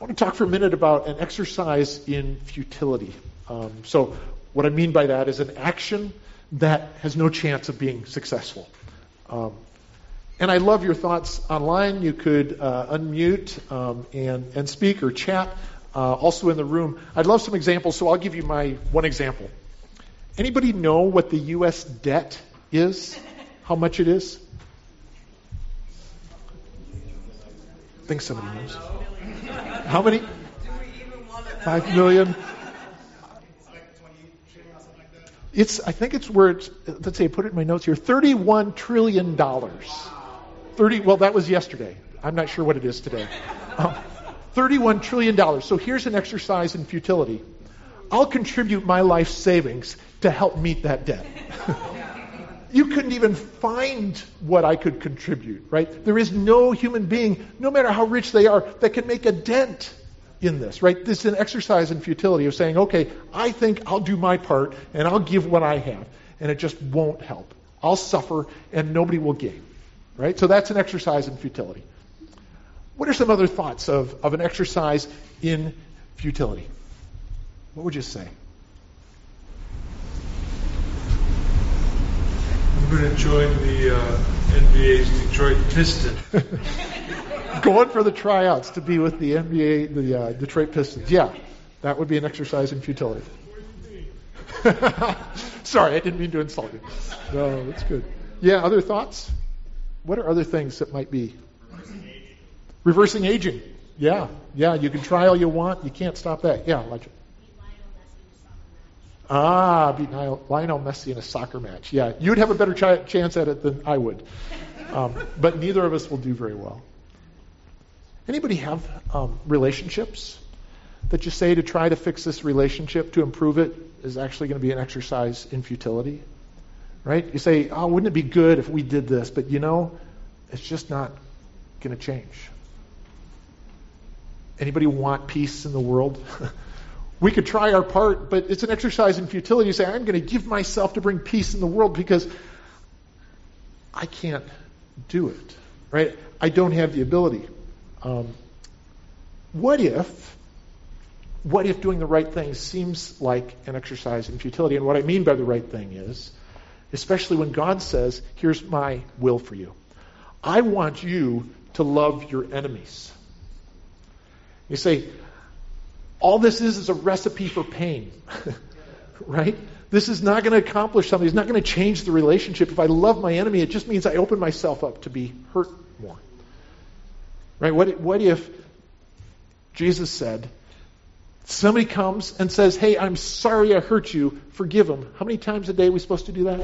I want to talk for a minute about an exercise in futility. Um, so, what I mean by that is an action that has no chance of being successful. Um, and I love your thoughts online. You could uh, unmute um, and, and speak or chat. Uh, also in the room, I'd love some examples, so I'll give you my one example. Anybody know what the U.S. debt is? How much it is? Think somebody knows. How many? Five million. It's. I think it's where it's. Let's say I put it in my notes here. Thirty-one trillion dollars. Thirty. Well, that was yesterday. I'm not sure what it is today. Um, Thirty-one trillion dollars. So here's an exercise in futility. I'll contribute my life savings to help meet that debt. you couldn't even find what I could contribute, right? There is no human being, no matter how rich they are, that can make a dent in this, right? This is an exercise in futility of saying, okay, I think I'll do my part and I'll give what I have, and it just won't help. I'll suffer and nobody will gain, right? So that's an exercise in futility. What are some other thoughts of, of an exercise in futility? What would you say? I'm going to join the uh, NBA's Detroit Pistons. Going for the tryouts to be with the NBA, the uh, Detroit Pistons. Yeah, that would be an exercise in futility. Sorry, I didn't mean to insult you. No, that's good. Yeah, other thoughts? What are other things that might be? Reversing aging. Yeah, yeah, you can try all you want. You can't stop that. Yeah, Elijah. Ah, beat Lionel Messi in a soccer match. Yeah, you'd have a better ch- chance at it than I would. Um, but neither of us will do very well. Anybody have um, relationships that you say to try to fix this relationship, to improve it, is actually going to be an exercise in futility? Right? You say, oh, wouldn't it be good if we did this? But you know, it's just not going to change. Anybody want peace in the world? We could try our part, but it's an exercise in futility. You say, I'm going to give myself to bring peace in the world because I can't do it, right? I don't have the ability. Um, what if, what if doing the right thing seems like an exercise in futility? And what I mean by the right thing is, especially when God says, here's my will for you. I want you to love your enemies. You say, all this is is a recipe for pain. right? This is not going to accomplish something. It's not going to change the relationship. If I love my enemy, it just means I open myself up to be hurt more. Right? What, what if Jesus said, somebody comes and says, Hey, I'm sorry I hurt you. Forgive him. How many times a day are we supposed to do that?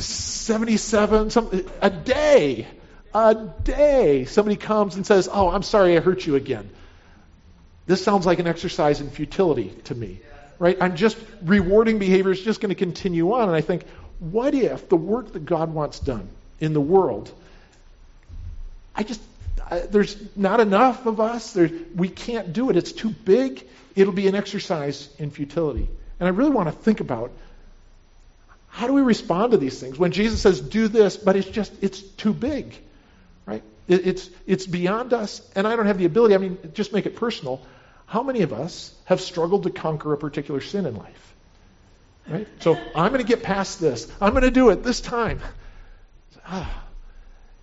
77, some, a day. A day. Somebody comes and says, Oh, I'm sorry I hurt you again. This sounds like an exercise in futility to me. Right? I'm just rewarding behavior is just going to continue on. And I think, what if the work that God wants done in the world, I just, I, there's not enough of us. We can't do it. It's too big. It'll be an exercise in futility. And I really want to think about how do we respond to these things when Jesus says, do this, but it's just, it's too big, right? It, it's, it's beyond us, and I don't have the ability. I mean, just make it personal. How many of us have struggled to conquer a particular sin in life? Right? So I'm going to get past this. I'm going to do it this time. Ah.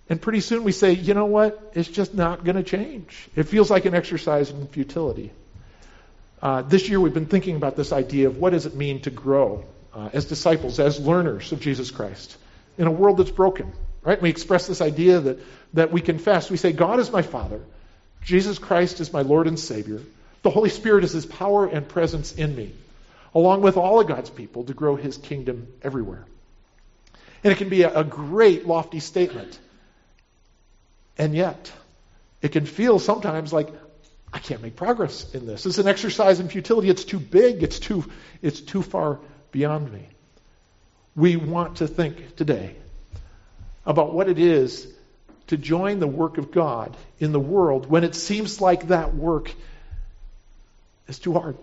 And pretty soon we say, you know what? It's just not going to change. It feels like an exercise in futility. Uh, this year we've been thinking about this idea of what does it mean to grow uh, as disciples, as learners of Jesus Christ in a world that's broken. Right? We express this idea that, that we confess. We say, God is my Father. Jesus Christ is my Lord and Savior. The Holy Spirit is His power and presence in me, along with all of God's people to grow His kingdom everywhere. And it can be a, a great, lofty statement. And yet, it can feel sometimes like I can't make progress in this. It's an exercise in futility. It's too big. It's too, it's too far beyond me. We want to think today about what it is to join the work of God in the world when it seems like that work it's too hard.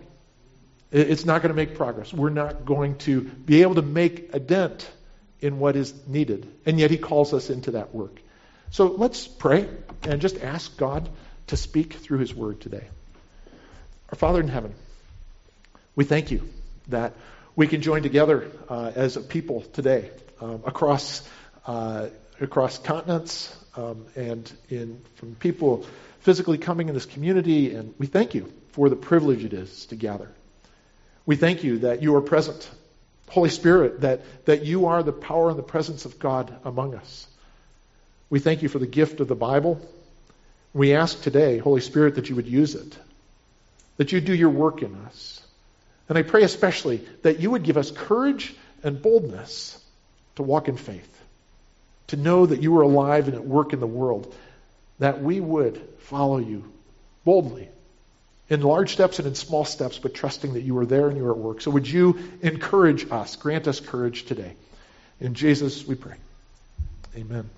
It's not going to make progress. We're not going to be able to make a dent in what is needed. And yet He calls us into that work. So let's pray and just ask God to speak through his word today. Our Father in heaven, we thank you that we can join together uh, as a people today um, across uh, across continents um, and in from people physically coming in this community, and we thank you for the privilege it is to gather. We thank you that you are present, Holy Spirit, that that you are the power and the presence of God among us. We thank you for the gift of the Bible. We ask today, Holy Spirit, that you would use it, that you do your work in us. And I pray especially that you would give us courage and boldness to walk in faith, to know that you are alive and at work in the world, that we would follow you boldly in large steps and in small steps, but trusting that you are there and you are at work. So would you encourage us, grant us courage today? In Jesus we pray. Amen.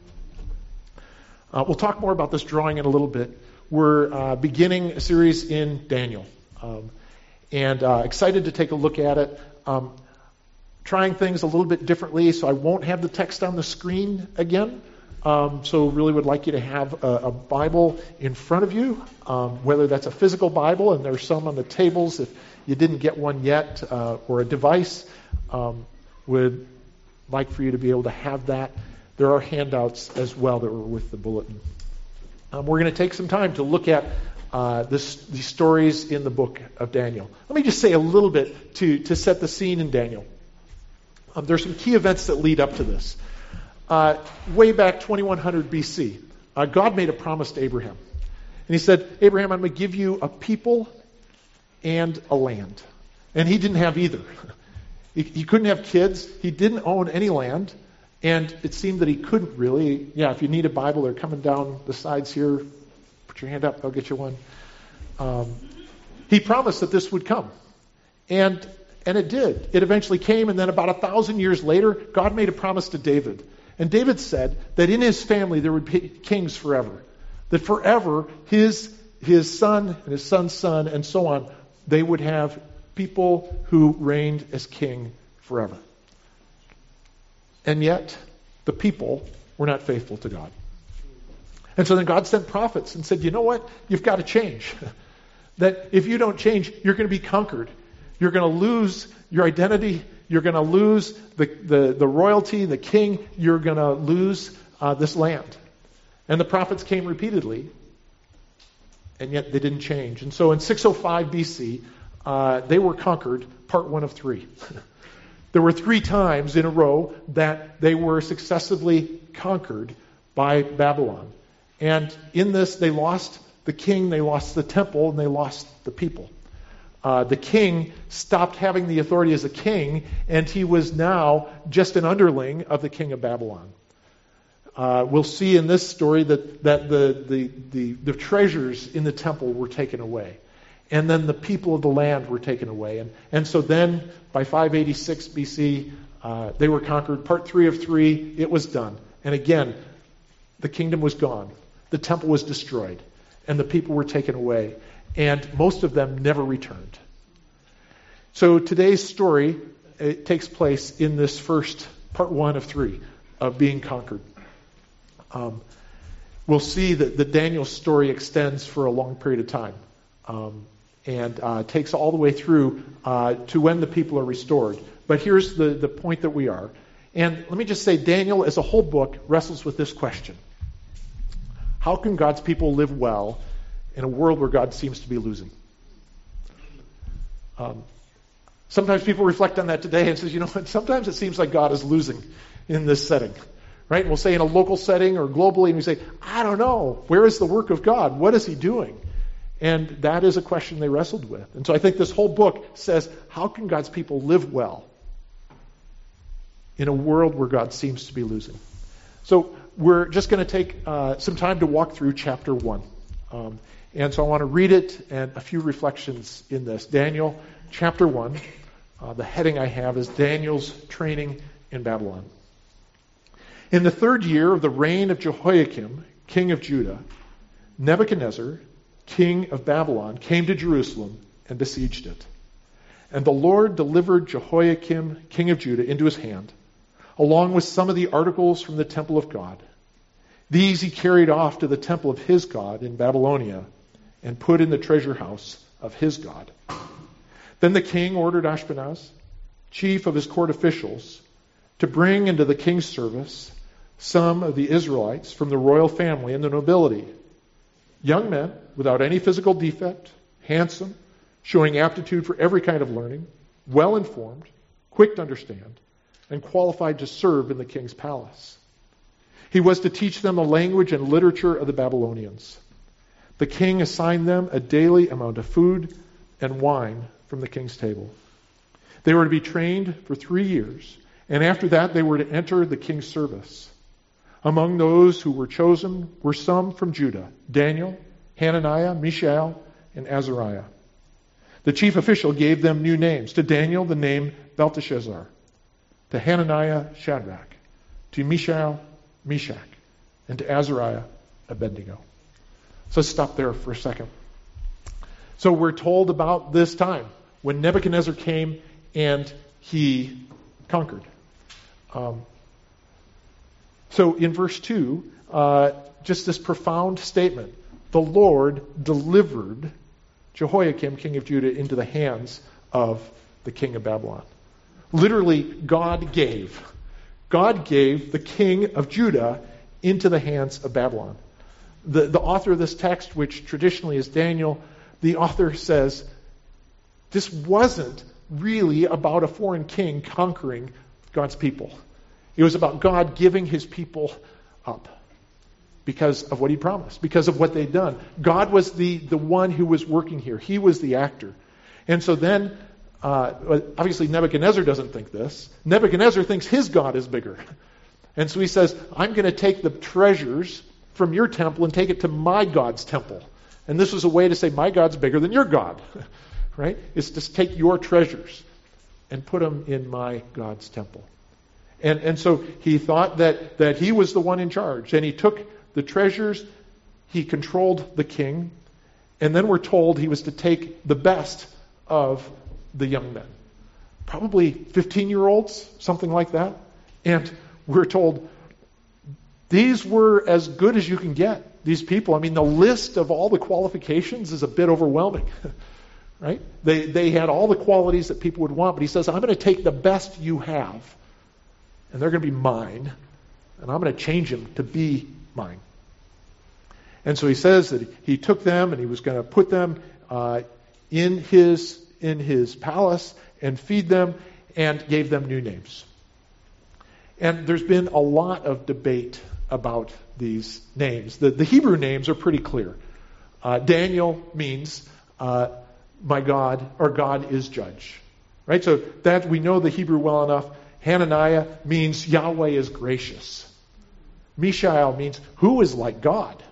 Uh, we'll talk more about this drawing in a little bit. We're uh, beginning a series in Daniel. Um, and uh, excited to take a look at it. Um, trying things a little bit differently, so I won't have the text on the screen again. Um, so, really would like you to have a, a Bible in front of you, um, whether that's a physical Bible, and there's some on the tables if you didn't get one yet, uh, or a device. Um, would like for you to be able to have that. There are handouts as well that were with the bulletin. Um, we're going to take some time to look at uh, this, these stories in the book of Daniel. Let me just say a little bit to, to set the scene in Daniel. Um, there's some key events that lead up to this. Uh, way back 2100 BC, uh, God made a promise to Abraham. And he said, Abraham, I'm going to give you a people and a land. And he didn't have either. he, he couldn't have kids. He didn't own any land. And it seemed that he couldn't really. Yeah, if you need a Bible, they're coming down the sides here. Put your hand up, I'll get you one. Um, he promised that this would come. And, and it did. It eventually came, and then about a thousand years later, God made a promise to David. And David said that in his family there would be kings forever. That forever his, his son and his son's son and so on, they would have people who reigned as king forever. And yet, the people were not faithful to God. And so then God sent prophets and said, you know what? You've got to change. that if you don't change, you're going to be conquered. You're going to lose your identity. You're going to lose the, the, the royalty, the king. You're going to lose uh, this land. And the prophets came repeatedly, and yet they didn't change. And so in 605 BC, uh, they were conquered, part one of three. There were three times in a row that they were successively conquered by Babylon. And in this, they lost the king, they lost the temple, and they lost the people. Uh, the king stopped having the authority as a king, and he was now just an underling of the king of Babylon. Uh, we'll see in this story that, that the, the, the, the treasures in the temple were taken away. And then the people of the land were taken away. And, and so then, by 586 BC, uh, they were conquered. Part three of three, it was done. And again, the kingdom was gone. The temple was destroyed. And the people were taken away. And most of them never returned. So today's story takes place in this first part one of three of being conquered. Um, we'll see that the Daniel story extends for a long period of time. Um, and uh, takes all the way through uh, to when the people are restored. But here's the, the point that we are. And let me just say, Daniel, as a whole book, wrestles with this question How can God's people live well in a world where God seems to be losing? Um, sometimes people reflect on that today and says, you know what, sometimes it seems like God is losing in this setting. Right? And we'll say in a local setting or globally, and we say, I don't know. Where is the work of God? What is he doing? And that is a question they wrestled with. And so I think this whole book says how can God's people live well in a world where God seems to be losing? So we're just going to take uh, some time to walk through chapter 1. Um, and so I want to read it and a few reflections in this. Daniel chapter 1. Uh, the heading I have is Daniel's training in Babylon. In the third year of the reign of Jehoiakim, king of Judah, Nebuchadnezzar, king of Babylon, came to Jerusalem and besieged it. And the Lord delivered Jehoiakim, king of Judah, into his hand, along with some of the articles from the temple of God. These he carried off to the temple of his God in Babylonia and put in the treasure house of his God. Then the king ordered Ashpenaz, chief of his court officials, to bring into the king's service some of the Israelites from the royal family and the nobility. Young men without any physical defect, handsome, showing aptitude for every kind of learning, well informed, quick to understand, and qualified to serve in the king's palace. He was to teach them the language and literature of the Babylonians. The king assigned them a daily amount of food and wine from the king's table. They were to be trained for three years, and after that they were to enter the king's service. Among those who were chosen were some from Judah Daniel, Hananiah, Mishael, and Azariah. The chief official gave them new names. To Daniel, the name Belteshazzar. To Hananiah, Shadrach. To Mishael, Meshach. And to Azariah, Abednego. So let's stop there for a second. So we're told about this time when Nebuchadnezzar came and he conquered. Um, so in verse 2, uh, just this profound statement the Lord delivered Jehoiakim, king of Judah, into the hands of the king of Babylon. Literally, God gave. God gave the king of Judah into the hands of Babylon. The, the author of this text, which traditionally is Daniel, the author says this wasn't really about a foreign king conquering God's people. It was about God giving his people up because of what he promised, because of what they'd done. God was the, the one who was working here, he was the actor. And so then, uh, obviously, Nebuchadnezzar doesn't think this. Nebuchadnezzar thinks his God is bigger. And so he says, I'm going to take the treasures from your temple and take it to my God's temple. And this was a way to say, My God's bigger than your God. right? It's to take your treasures and put them in my God's temple. And, and so he thought that, that he was the one in charge. And he took the treasures, he controlled the king. And then we're told he was to take the best of the young men. Probably 15 year olds, something like that. And we're told these were as good as you can get. These people, I mean, the list of all the qualifications is a bit overwhelming. right? They, they had all the qualities that people would want, but he says, I'm going to take the best you have, and they're going to be mine, and I'm going to change them to be mine. And so he says that he took them and he was going to put them uh, in his in his palace and feed them and gave them new names. And there's been a lot of debate about these names. The, the Hebrew names are pretty clear. Uh, Daniel means uh, my God or God is judge. Right? So that we know the Hebrew well enough. Hananiah means Yahweh is gracious. Mishael means who is like God.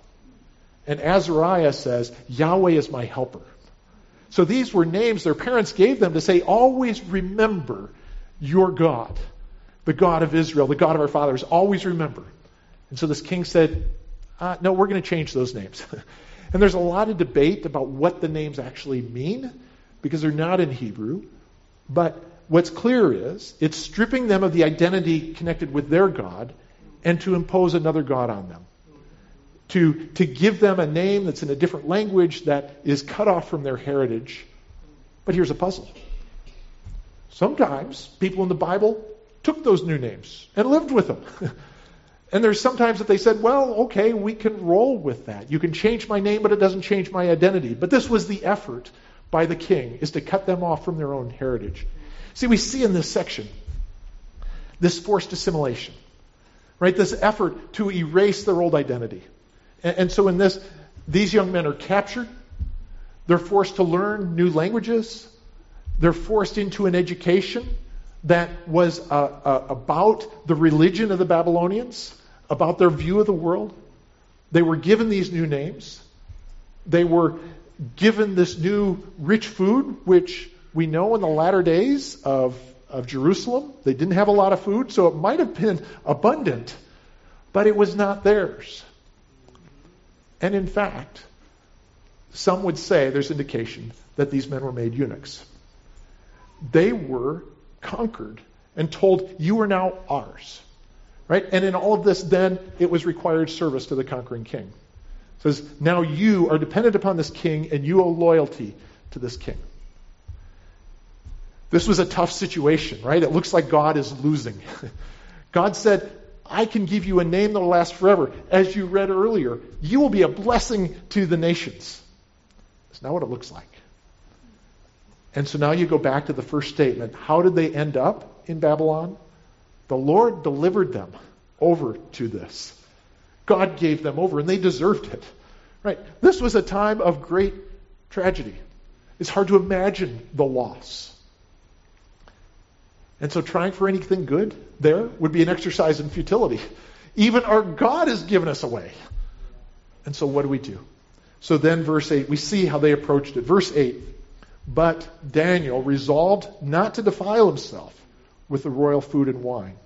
And Azariah says, Yahweh is my helper. So these were names their parents gave them to say, always remember your God, the God of Israel, the God of our fathers. Always remember. And so this king said, uh, no, we're going to change those names. and there's a lot of debate about what the names actually mean because they're not in Hebrew. But what's clear is it's stripping them of the identity connected with their God and to impose another God on them to, to give them a name that's in a different language that is cut off from their heritage. But here's a puzzle. Sometimes people in the Bible took those new names and lived with them. and there's sometimes that they said, well, okay, we can roll with that. You can change my name, but it doesn't change my identity. But this was the effort by the king, is to cut them off from their own heritage. See, we see in this section this forced assimilation, right? This effort to erase their old identity. And, and so in this, these young men are captured. They're forced to learn new languages. They're forced into an education that was uh, uh, about the religion of the Babylonians, about their view of the world. They were given these new names. They were given this new rich food, which we know in the latter days of, of Jerusalem, they didn't have a lot of food, so it might have been abundant, but it was not theirs. And in fact, some would say there's indication that these men were made eunuchs. They were conquered and told, You are now ours. Right? And in all of this, then, it was required service to the conquering king. says, Now you are dependent upon this king, and you owe loyalty to this king. This was a tough situation, right? It looks like God is losing. God said, I can give you a name that will last forever. As you read earlier, you will be a blessing to the nations. That's not what it looks like. And so now you go back to the first statement. How did they end up in Babylon? The Lord delivered them over to this. God gave them over, and they deserved it. Right? This was a time of great tragedy. It's hard to imagine the loss. And so trying for anything good there would be an exercise in futility. Even our God has given us away. And so what do we do? So then, verse 8, we see how they approached it. Verse 8 But Daniel resolved not to defile himself with the royal food and wine.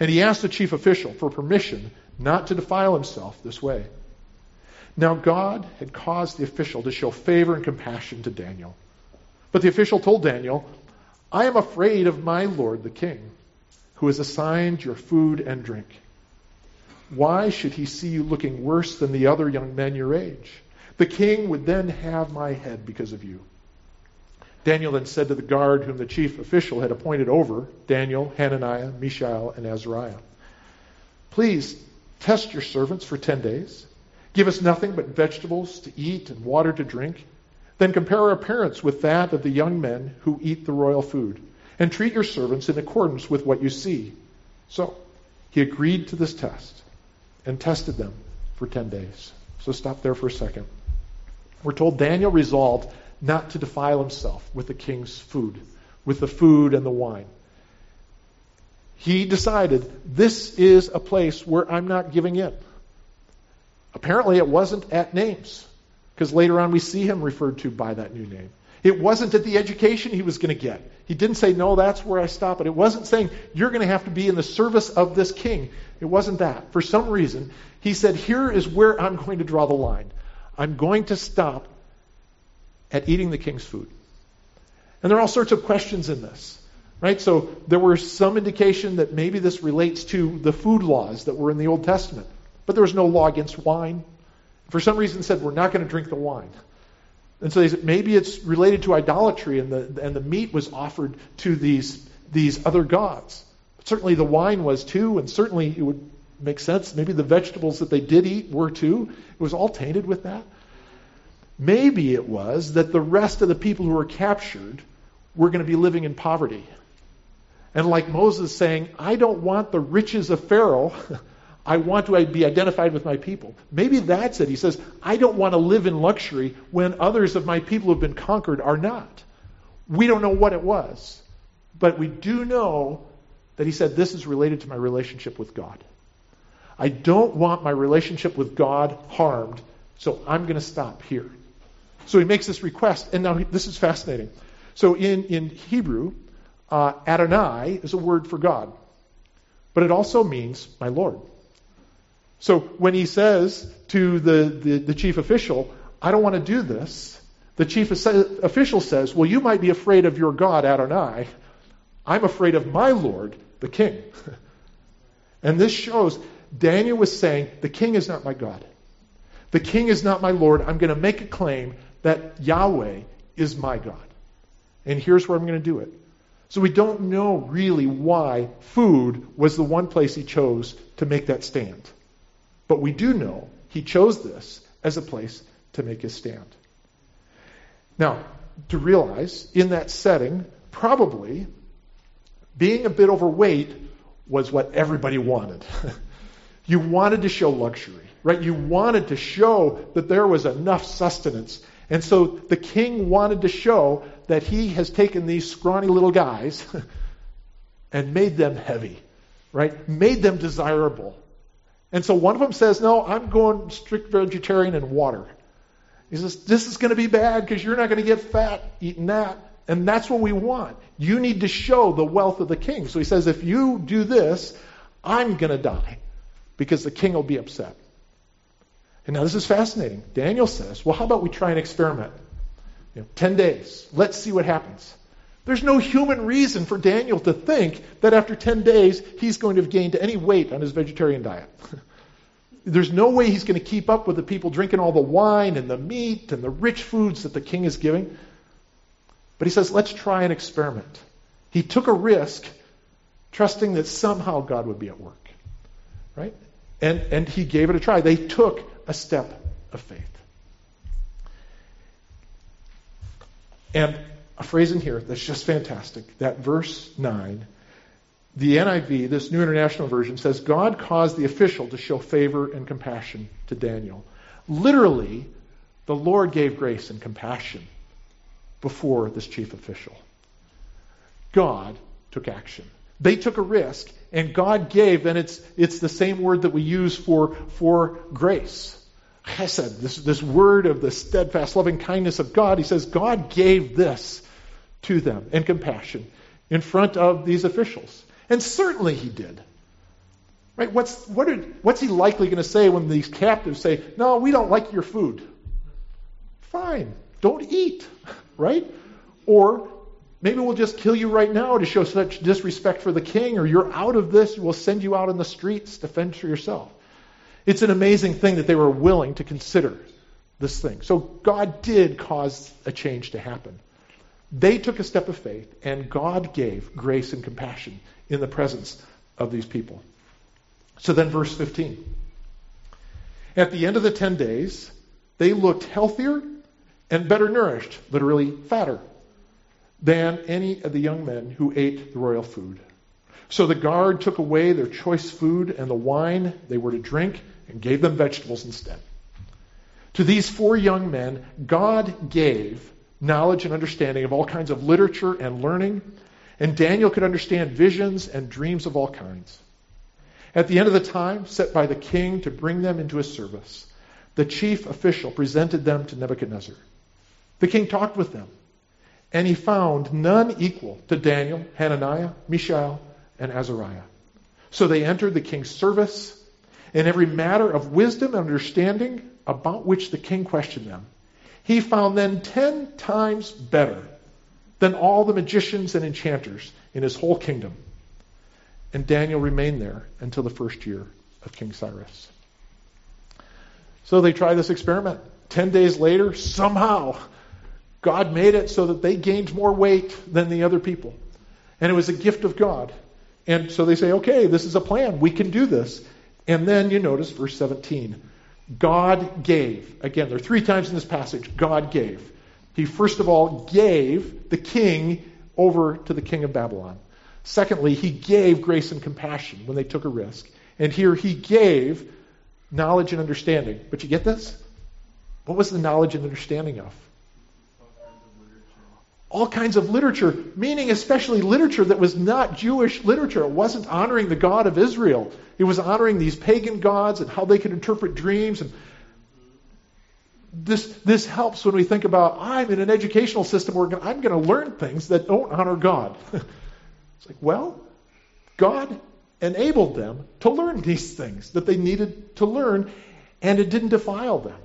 And he asked the chief official for permission not to defile himself this way. Now, God had caused the official to show favor and compassion to Daniel. But the official told Daniel, I am afraid of my lord the king, who has assigned your food and drink. Why should he see you looking worse than the other young men your age? The king would then have my head because of you. Daniel then said to the guard whom the chief official had appointed over Daniel, Hananiah, Mishael, and Azariah, Please test your servants for ten days. Give us nothing but vegetables to eat and water to drink then compare our appearance with that of the young men who eat the royal food, and treat your servants in accordance with what you see. So he agreed to this test and tested them for 10 days. So stop there for a second. We're told Daniel resolved not to defile himself with the king's food, with the food and the wine. He decided this is a place where I'm not giving in. Apparently, it wasn't at names because later on we see him referred to by that new name. It wasn't at the education he was going to get. He didn't say, No, that's where I stop. It it wasn't saying, You're going to have to be in the service of this king. It wasn't that. For some reason, he said, Here is where I'm going to draw the line. I'm going to stop at eating the king's food. And there are all sorts of questions in this. Right? So there was some indication that maybe this relates to the food laws that were in the Old Testament. But there was no law against wine for some reason said, we're not going to drink the wine. And so they said, maybe it's related to idolatry and the, and the meat was offered to these, these other gods. But Certainly the wine was too, and certainly it would make sense. Maybe the vegetables that they did eat were too. It was all tainted with that. Maybe it was that the rest of the people who were captured were going to be living in poverty. And like Moses saying, I don't want the riches of Pharaoh. I want to be identified with my people. Maybe that's it. He says, I don't want to live in luxury when others of my people who have been conquered are not. We don't know what it was. But we do know that he said, This is related to my relationship with God. I don't want my relationship with God harmed, so I'm going to stop here. So he makes this request, and now this is fascinating. So in, in Hebrew, uh, Adonai is a word for God, but it also means my Lord. So when he says to the, the, the chief official, I don't want to do this, the chief official says, Well, you might be afraid of your God, Adonai. I'm afraid of my Lord, the king. and this shows Daniel was saying, The king is not my God. The king is not my Lord. I'm going to make a claim that Yahweh is my God. And here's where I'm going to do it. So we don't know really why food was the one place he chose to make that stand. But we do know he chose this as a place to make his stand. Now, to realize in that setting, probably being a bit overweight was what everybody wanted. you wanted to show luxury, right? You wanted to show that there was enough sustenance. And so the king wanted to show that he has taken these scrawny little guys and made them heavy, right? Made them desirable. And so one of them says, No, I'm going strict vegetarian and water. He says, This is going to be bad because you're not going to get fat eating that. And that's what we want. You need to show the wealth of the king. So he says, If you do this, I'm going to die because the king will be upset. And now this is fascinating. Daniel says, Well, how about we try an experiment? You know, 10 days. Let's see what happens. There's no human reason for Daniel to think that after 10 days he's going to have gained any weight on his vegetarian diet. There's no way he's going to keep up with the people drinking all the wine and the meat and the rich foods that the king is giving. But he says, let's try an experiment. He took a risk, trusting that somehow God would be at work. Right? And, and he gave it a try. They took a step of faith. And a phrase in here that's just fantastic. That verse 9, the NIV, this New International Version, says, God caused the official to show favor and compassion to Daniel. Literally, the Lord gave grace and compassion before this chief official. God took action. They took a risk, and God gave, and it's, it's the same word that we use for, for grace. Chesed, this, this word of the steadfast loving kindness of God, he says, God gave this to them in compassion in front of these officials. And certainly he did. Right? What's, what are, what's he likely going to say when these captives say, No, we don't like your food? Fine, don't eat. Right? Or maybe we'll just kill you right now to show such disrespect for the king, or you're out of this, we'll send you out in the streets to fend for yourself. It's an amazing thing that they were willing to consider this thing. So God did cause a change to happen. They took a step of faith, and God gave grace and compassion in the presence of these people. So then, verse 15. At the end of the 10 days, they looked healthier and better nourished, literally fatter, than any of the young men who ate the royal food. So the guard took away their choice food and the wine they were to drink and gave them vegetables instead. To these four young men, God gave knowledge and understanding of all kinds of literature and learning, and Daniel could understand visions and dreams of all kinds. At the end of the time set by the king to bring them into his service, the chief official presented them to Nebuchadnezzar. The king talked with them, and he found none equal to Daniel, Hananiah, Mishael, and Azariah. So they entered the king's service, in every matter of wisdom and understanding about which the king questioned them he found them ten times better than all the magicians and enchanters in his whole kingdom. And Daniel remained there until the first year of King Cyrus. So they tried this experiment. Ten days later, somehow, God made it so that they gained more weight than the other people. And it was a gift of God. And so they say, okay, this is a plan. We can do this. And then you notice verse 17. God gave. Again, there are three times in this passage God gave. He first of all gave the king over to the king of Babylon. Secondly, he gave grace and compassion when they took a risk. And here he gave knowledge and understanding. But you get this? What was the knowledge and understanding of? All kinds of literature, meaning especially literature that was not Jewish literature. It wasn't honoring the God of Israel. It was honoring these pagan gods and how they could interpret dreams. And this, this helps when we think about, I'm in an educational system where I'm going to learn things that don't honor God. it's like, well, God enabled them to learn these things that they needed to learn, and it didn't defile them.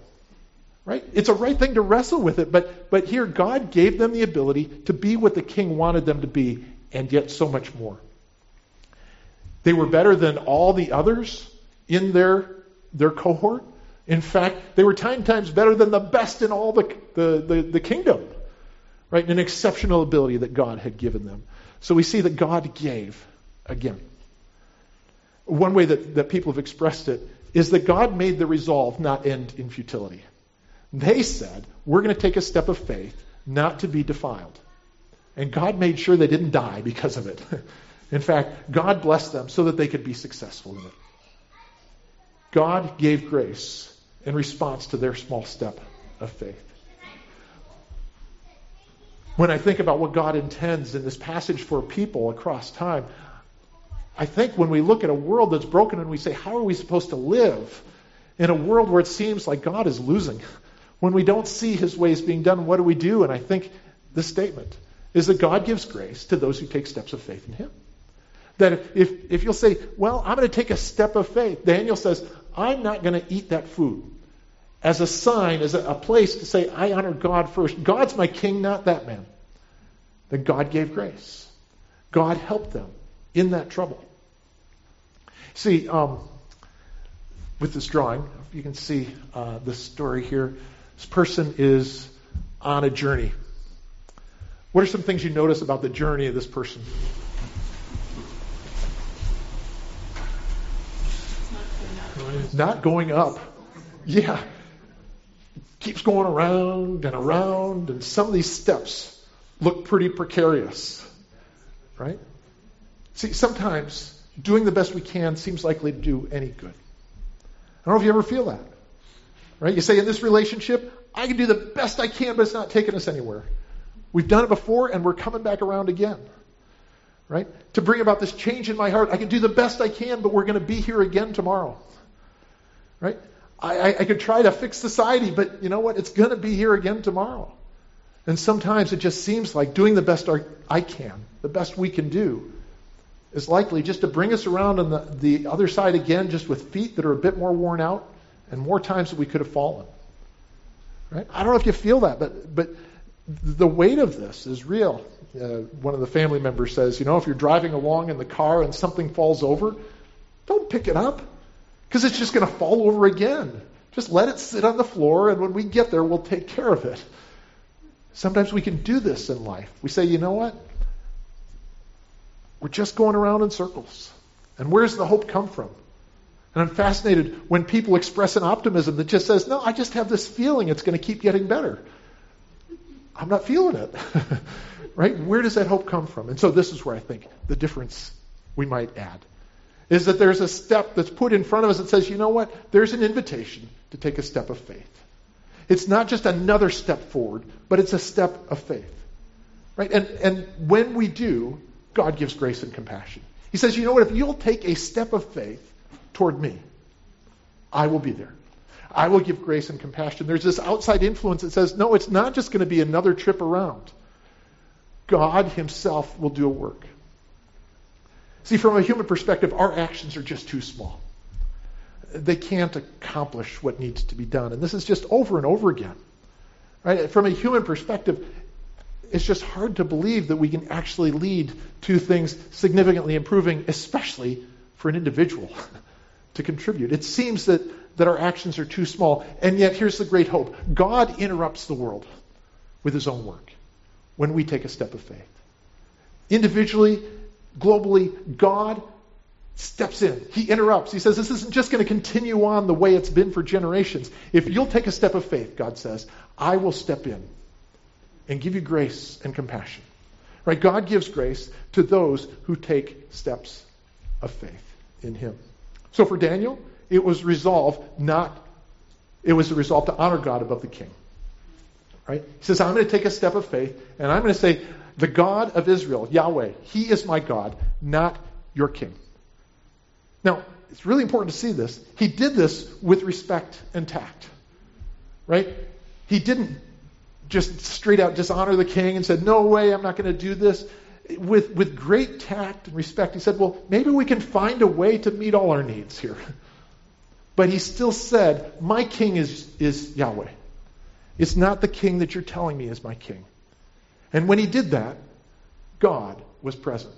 Right? It's a right thing to wrestle with it, but, but here God gave them the ability to be what the king wanted them to be, and yet so much more. They were better than all the others in their, their cohort. In fact, they were ten times better than the best in all the, the, the, the kingdom. Right? An exceptional ability that God had given them. So we see that God gave again. One way that, that people have expressed it is that God made the resolve not end in futility. They said, We're going to take a step of faith not to be defiled. And God made sure they didn't die because of it. in fact, God blessed them so that they could be successful in it. God gave grace in response to their small step of faith. When I think about what God intends in this passage for people across time, I think when we look at a world that's broken and we say, How are we supposed to live in a world where it seems like God is losing? When we don't see his ways being done, what do we do? And I think the statement is that God gives grace to those who take steps of faith in him. That if, if you'll say, well, I'm going to take a step of faith, Daniel says, I'm not going to eat that food as a sign, as a, a place to say, I honor God first. God's my king, not that man. Then God gave grace. God helped them in that trouble. See, um, with this drawing, you can see uh, the story here. This person is on a journey. What are some things you notice about the journey of this person? Not going up. Yeah. Keeps going around and around, and some of these steps look pretty precarious. Right? See, sometimes doing the best we can seems likely to do any good. I don't know if you ever feel that. Right? You say, in this relationship, I can do the best I can, but it's not taking us anywhere. We've done it before, and we're coming back around again. Right? To bring about this change in my heart, I can do the best I can, but we're going to be here again tomorrow. Right? I, I, I could try to fix society, but you know what? It's going to be here again tomorrow. And sometimes it just seems like doing the best I can, the best we can do, is likely just to bring us around on the, the other side again, just with feet that are a bit more worn out and more times that we could have fallen. Right? I don't know if you feel that, but, but the weight of this is real. Uh, one of the family members says, you know, if you're driving along in the car and something falls over, don't pick it up because it's just going to fall over again. Just let it sit on the floor, and when we get there, we'll take care of it. Sometimes we can do this in life. We say, you know what? We're just going around in circles. And where's the hope come from? And I'm fascinated when people express an optimism that just says, no, I just have this feeling it's going to keep getting better. I'm not feeling it. right? Where does that hope come from? And so this is where I think the difference we might add is that there's a step that's put in front of us that says, you know what? There's an invitation to take a step of faith. It's not just another step forward, but it's a step of faith. Right? And, and when we do, God gives grace and compassion. He says, you know what? If you'll take a step of faith toward me, I will be there. I will give grace and compassion. There's this outside influence that says, no, it's not just going to be another trip around. God Himself will do a work. See, from a human perspective, our actions are just too small they can't accomplish what needs to be done. And this is just over and over again. Right? From a human perspective, it's just hard to believe that we can actually lead to things significantly improving, especially for an individual to contribute. It seems that, that our actions are too small. And yet, here's the great hope God interrupts the world with his own work when we take a step of faith. Individually, globally, God steps in. He interrupts. He says, This isn't just going to continue on the way it's been for generations. If you'll take a step of faith, God says, I will step in and give you grace and compassion. Right? God gives grace to those who take steps of faith in Him. So for Daniel, it was resolved not, it was a resolve to honor God above the king. Right? He says, I'm going to take a step of faith, and I'm going to say, the God of Israel, Yahweh, He is my God, not your king. Now, it's really important to see this. He did this with respect and tact. Right? He didn't just straight out dishonor the king and said, No way, I'm not going to do this. With, with great tact and respect, he said, Well, maybe we can find a way to meet all our needs here. But he still said, My king is, is Yahweh. It's not the king that you're telling me is my king. And when he did that, God was present.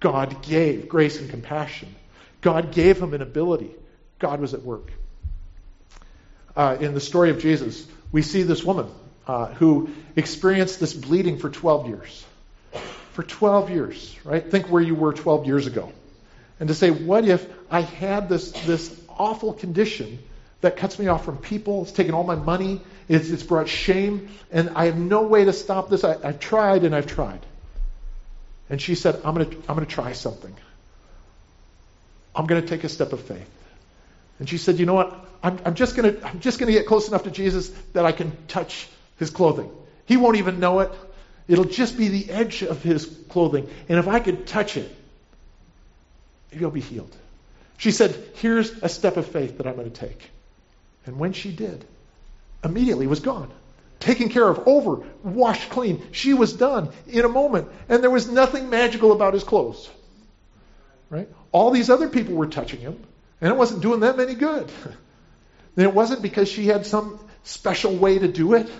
God gave grace and compassion. God gave him an ability. God was at work. Uh, in the story of Jesus, we see this woman uh, who experienced this bleeding for 12 years. For 12 years, right? Think where you were 12 years ago. And to say, what if I had this, this awful condition that cuts me off from people? It's taken all my money. It's, it's brought shame. And I have no way to stop this. I, I've tried and I've tried. And she said, I'm going to I'm going to try something. I'm going to take a step of faith. And she said, You know what? I'm, I'm just going to I'm just going to get close enough to Jesus that I can touch his clothing. He won't even know it. It'll just be the edge of his clothing. And if I could touch it, I'll be healed. She said, Here's a step of faith that I'm going to take. And when she did, immediately was gone. Taken care of, over, washed clean. She was done in a moment. And there was nothing magical about his clothes. Right? All these other people were touching him, and it wasn't doing them any good. and it wasn't because she had some special way to do it.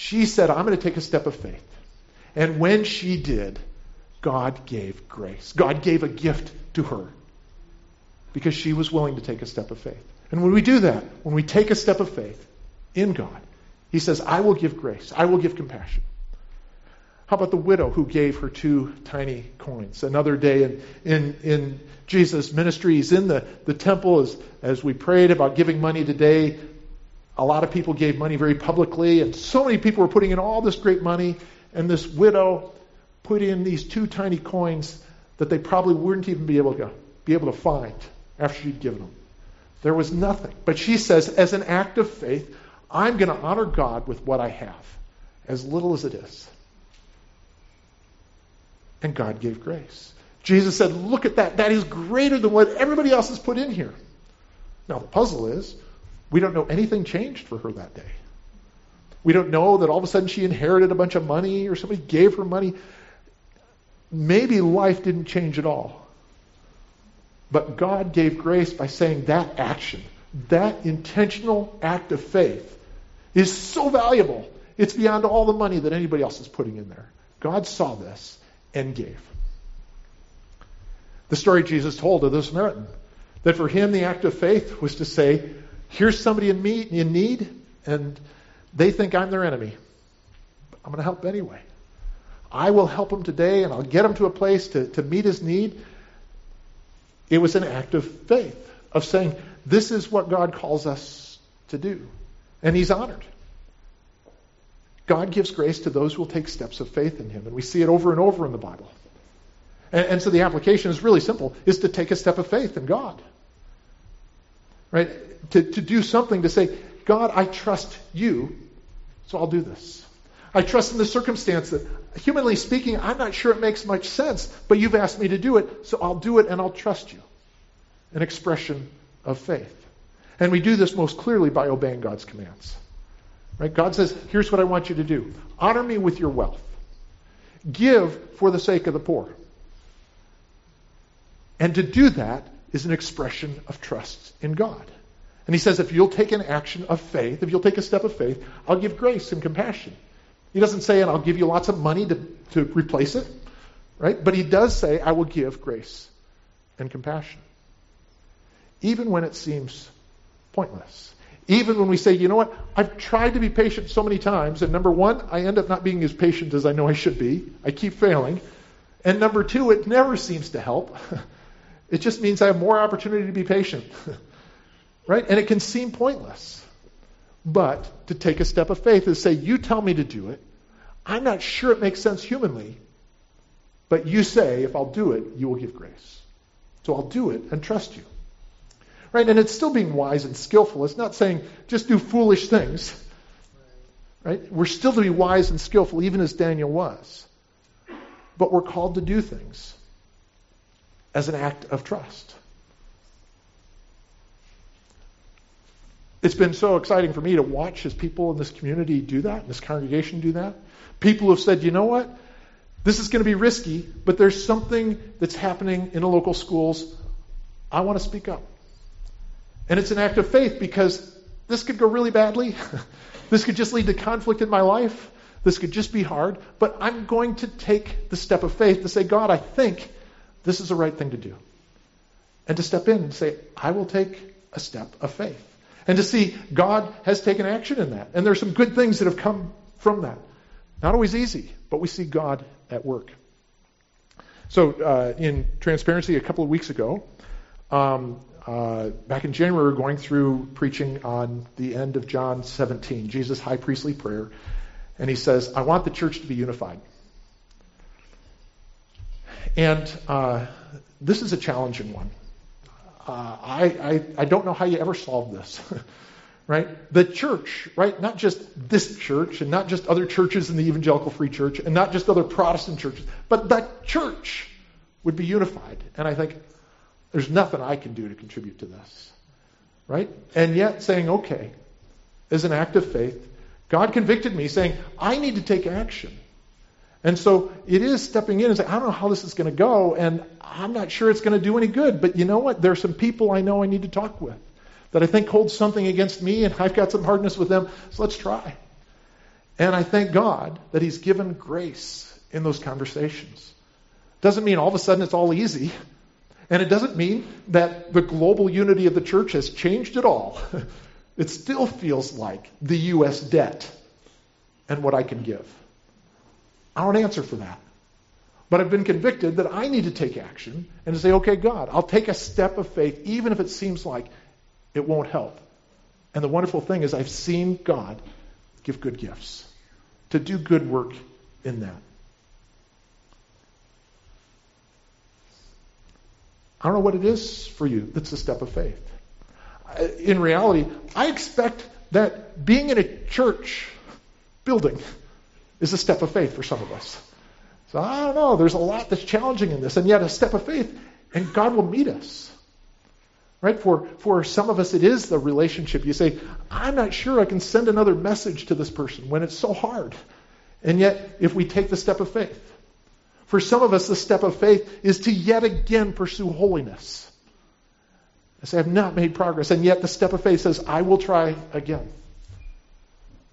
She said, I'm going to take a step of faith. And when she did, God gave grace. God gave a gift to her. because she was willing to take a step of faith. And when we do that, when we take a step of faith in God, He says, I will give grace, I will give compassion. How about the widow who gave her two tiny coins? Another day in, in, in Jesus' ministries in the, the temple, as, as we prayed about giving money today, a lot of people gave money very publicly, and so many people were putting in all this great money, and this widow put in these two tiny coins that they probably wouldn't even be able to be able to find after she'd given them. There was nothing. But she says, as an act of faith, I'm going to honor God with what I have, as little as it is. And God gave grace. Jesus said, Look at that. That is greater than what everybody else has put in here. Now, the puzzle is, we don't know anything changed for her that day. We don't know that all of a sudden she inherited a bunch of money or somebody gave her money. Maybe life didn't change at all. But God gave grace by saying that action, that intentional act of faith, is so valuable. It's beyond all the money that anybody else is putting in there. God saw this and gave. The story Jesus told of the Samaritan, that for him the act of faith was to say, here's somebody in, me, in need, and they think I'm their enemy. I'm going to help anyway. I will help him today, and I'll get him to a place to, to meet his need. It was an act of faith, of saying, this is what God calls us to do. And he's honored. God gives grace to those who will take steps of faith in him. And we see it over and over in the Bible. And, and so the application is really simple, is to take a step of faith in God. Right? To, to do something to say, God, I trust you, so I'll do this. I trust in the circumstance that, humanly speaking, I'm not sure it makes much sense, but you've asked me to do it, so I'll do it and I'll trust you. An expression of faith. And we do this most clearly by obeying God's commands. Right? God says, here's what I want you to do. Honor me with your wealth. Give for the sake of the poor. And to do that is an expression of trust in God. And he says, if you'll take an action of faith, if you'll take a step of faith, I'll give grace and compassion. He doesn't say, and I'll give you lots of money to, to replace it, right? But he does say, I will give grace and compassion. Even when it seems pointless. Even when we say, you know what, I've tried to be patient so many times, and number one, I end up not being as patient as I know I should be. I keep failing. And number two, it never seems to help. it just means I have more opportunity to be patient. right? And it can seem pointless. But to take a step of faith is say, you tell me to do it. I'm not sure it makes sense humanly, but you say, if I'll do it, you will give grace. So I'll do it and trust you. Right? And it's still being wise and skillful. It's not saying just do foolish things. Right? We're still to be wise and skillful, even as Daniel was. But we're called to do things as an act of trust. It's been so exciting for me to watch as people in this community do that, in this congregation do that. People have said, you know what? This is going to be risky, but there's something that's happening in the local schools. I want to speak up. And it's an act of faith because this could go really badly. this could just lead to conflict in my life. This could just be hard. But I'm going to take the step of faith to say, God, I think this is the right thing to do. And to step in and say, I will take a step of faith. And to see God has taken action in that. And there are some good things that have come from that. Not always easy, but we see God at work. So, uh, in transparency, a couple of weeks ago, um, uh, back in January, we were going through preaching on the end of John 17, Jesus' high priestly prayer. And he says, I want the church to be unified. And uh, this is a challenging one. Uh, I, I, I don't know how you ever solve this. right? The church, right? Not just this church and not just other churches in the evangelical free church and not just other Protestant churches, but that church would be unified. And I think, there's nothing I can do to contribute to this. Right? And yet saying, okay, as an act of faith, God convicted me saying, I need to take action. And so it is stepping in and saying, I don't know how this is going to go, and I'm not sure it's going to do any good. But you know what? There are some people I know I need to talk with that I think hold something against me, and I've got some hardness with them, so let's try. And I thank God that He's given grace in those conversations. Doesn't mean all of a sudden it's all easy. And it doesn't mean that the global unity of the church has changed at all. It still feels like the U.S. debt and what I can give. I don't answer for that. But I've been convicted that I need to take action and to say, okay, God, I'll take a step of faith, even if it seems like it won't help. And the wonderful thing is, I've seen God give good gifts, to do good work in that. I don't know what it is for you that's a step of faith. In reality, I expect that being in a church building is a step of faith for some of us. So I don't know. There's a lot that's challenging in this, and yet a step of faith, and God will meet us. Right? For, for some of us, it is the relationship. You say, I'm not sure I can send another message to this person when it's so hard. And yet, if we take the step of faith, for some of us, the step of faith is to yet again pursue holiness. I say, I've not made progress. And yet, the step of faith says, I will try again.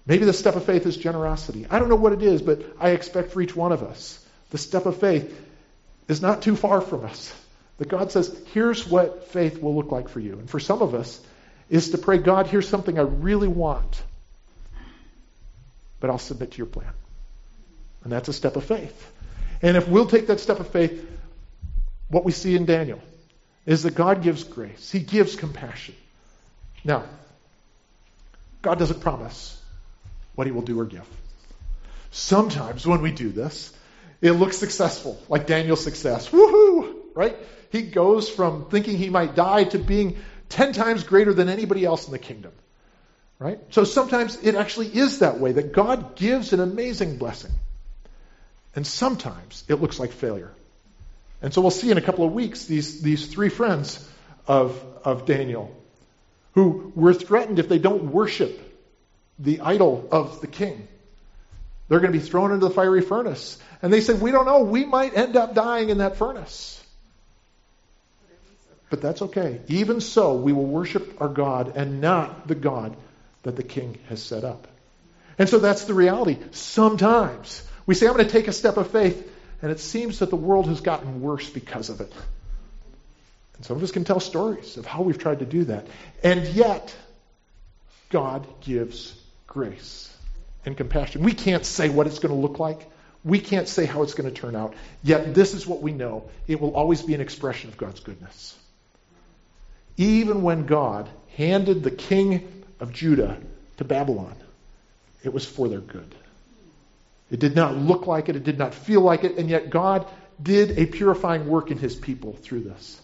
Maybe the step of faith is generosity. I don't know what it is, but I expect for each one of us, the step of faith is not too far from us. That God says, here's what faith will look like for you. And for some of us, is to pray, God, here's something I really want, but I'll submit to your plan. And that's a step of faith. And if we'll take that step of faith, what we see in Daniel is that God gives grace, He gives compassion. Now, God doesn't promise what He will do or give. Sometimes when we do this, it looks successful, like Daniel's success. Woohoo! Right? He goes from thinking he might die to being 10 times greater than anybody else in the kingdom. Right? So sometimes it actually is that way, that God gives an amazing blessing. And sometimes it looks like failure. And so we'll see in a couple of weeks these, these three friends of, of Daniel who were threatened if they don't worship the idol of the king. They're going to be thrown into the fiery furnace. And they said, We don't know. We might end up dying in that furnace. But that's okay. Even so, we will worship our God and not the God that the king has set up. And so that's the reality. Sometimes we say, I'm going to take a step of faith, and it seems that the world has gotten worse because of it. And some of us can tell stories of how we've tried to do that. And yet, God gives grace and compassion. We can't say what it's going to look like. We can't say how it's going to turn out. Yet, this is what we know it will always be an expression of God's goodness. Even when God handed the king of Judah to Babylon, it was for their good. It did not look like it, it did not feel like it, and yet God did a purifying work in his people through this.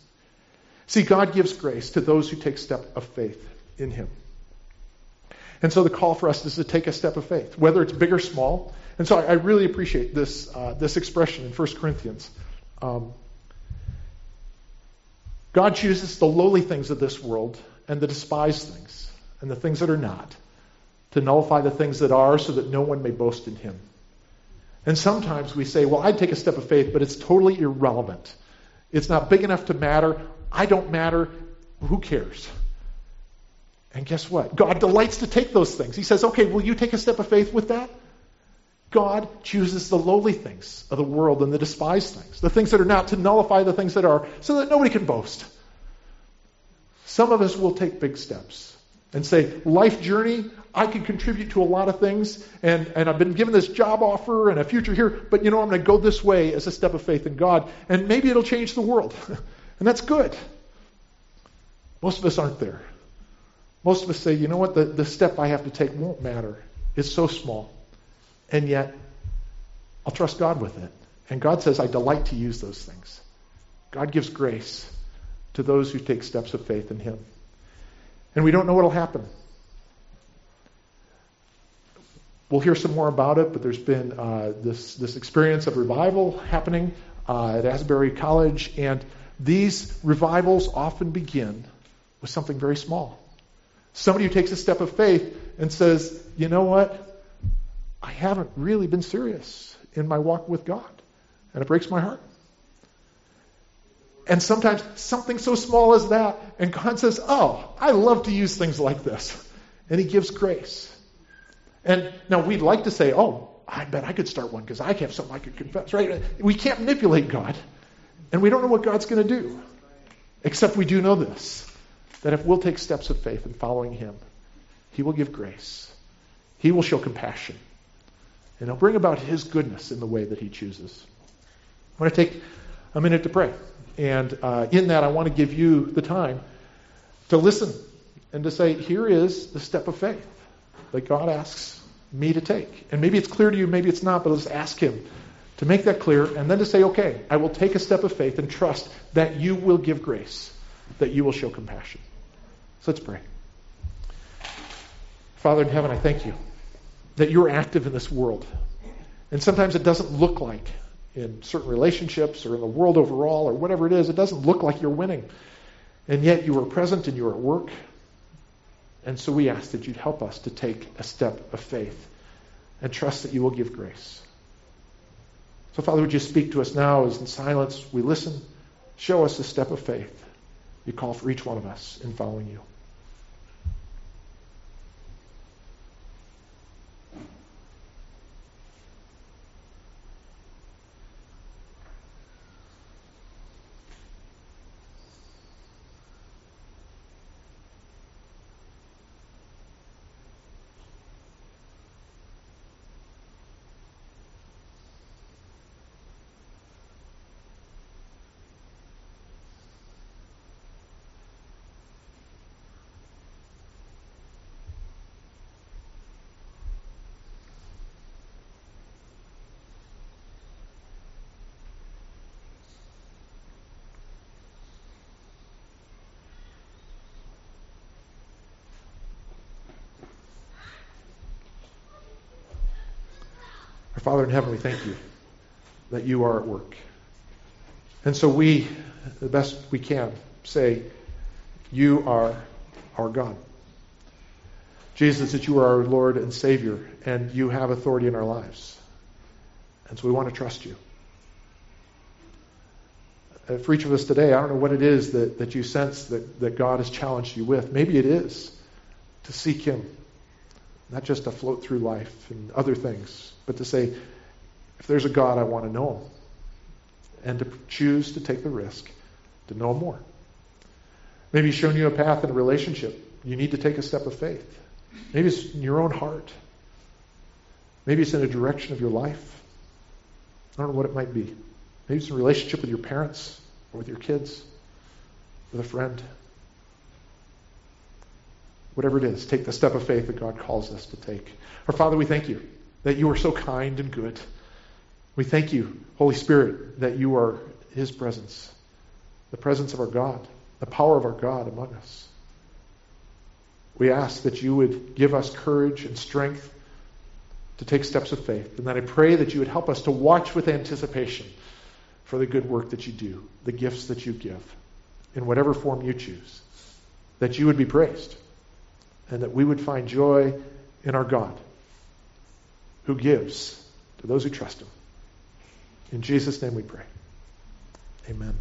See, God gives grace to those who take step of faith in him. And so the call for us is to take a step of faith, whether it's big or small. And so I, I really appreciate this, uh, this expression in 1 Corinthians. Um, God chooses the lowly things of this world and the despised things and the things that are not to nullify the things that are so that no one may boast in him. And sometimes we say, well, I'd take a step of faith, but it's totally irrelevant. It's not big enough to matter. I don't matter. Who cares? And guess what? God delights to take those things. He says, okay, will you take a step of faith with that? God chooses the lowly things of the world and the despised things, the things that are not, to nullify the things that are, so that nobody can boast. Some of us will take big steps and say, life journey, I can contribute to a lot of things, and, and I've been given this job offer and a future here, but you know, I'm going to go this way as a step of faith in God, and maybe it'll change the world. and that's good. Most of us aren't there. Most of us say, you know what, the, the step I have to take won't matter. It's so small. And yet, I'll trust God with it. And God says, I delight to use those things. God gives grace to those who take steps of faith in Him. And we don't know what will happen. We'll hear some more about it, but there's been uh, this, this experience of revival happening uh, at Asbury College, and these revivals often begin with something very small. Somebody who takes a step of faith and says, you know what? I haven't really been serious in my walk with God. And it breaks my heart. And sometimes something so small as that, and God says, Oh, I love to use things like this. And He gives grace. And now we'd like to say, Oh, I bet I could start one because I have something I could confess, right? We can't manipulate God. And we don't know what God's going to do. Except we do know this that if we'll take steps of faith in following Him, He will give grace, He will show compassion, and He'll bring about His goodness in the way that He chooses. I want to take a minute to pray. And uh, in that, I want to give you the time to listen and to say, here is the step of faith that God asks me to take. And maybe it's clear to you, maybe it's not, but let's ask Him to make that clear and then to say, okay, I will take a step of faith and trust that you will give grace, that you will show compassion. So let's pray. Father in heaven, I thank you that you're active in this world. And sometimes it doesn't look like in certain relationships or in the world overall or whatever it is, it doesn't look like you're winning. And yet you are present and you're at work. And so we ask that you'd help us to take a step of faith and trust that you will give grace. So, Father, would you speak to us now as in silence we listen? Show us a step of faith you call for each one of us in following you. Father in heaven, we thank you that you are at work. And so we, the best we can, say, You are our God. Jesus, that you are our Lord and Savior, and you have authority in our lives. And so we want to trust you. For each of us today, I don't know what it is that, that you sense that, that God has challenged you with. Maybe it is to seek Him not just to float through life and other things, but to say, if there's a God, I want to know him. And to choose to take the risk to know more. Maybe he's shown you a path in a relationship. You need to take a step of faith. Maybe it's in your own heart. Maybe it's in a direction of your life. I don't know what it might be. Maybe it's a relationship with your parents or with your kids, with a friend. Whatever it is, take the step of faith that God calls us to take. Our Father, we thank you that you are so kind and good. We thank you, Holy Spirit, that you are His presence, the presence of our God, the power of our God among us. We ask that you would give us courage and strength to take steps of faith. And then I pray that you would help us to watch with anticipation for the good work that you do, the gifts that you give, in whatever form you choose, that you would be praised and that we would find joy in our God who gives to those who trust him. In Jesus' name we pray. Amen.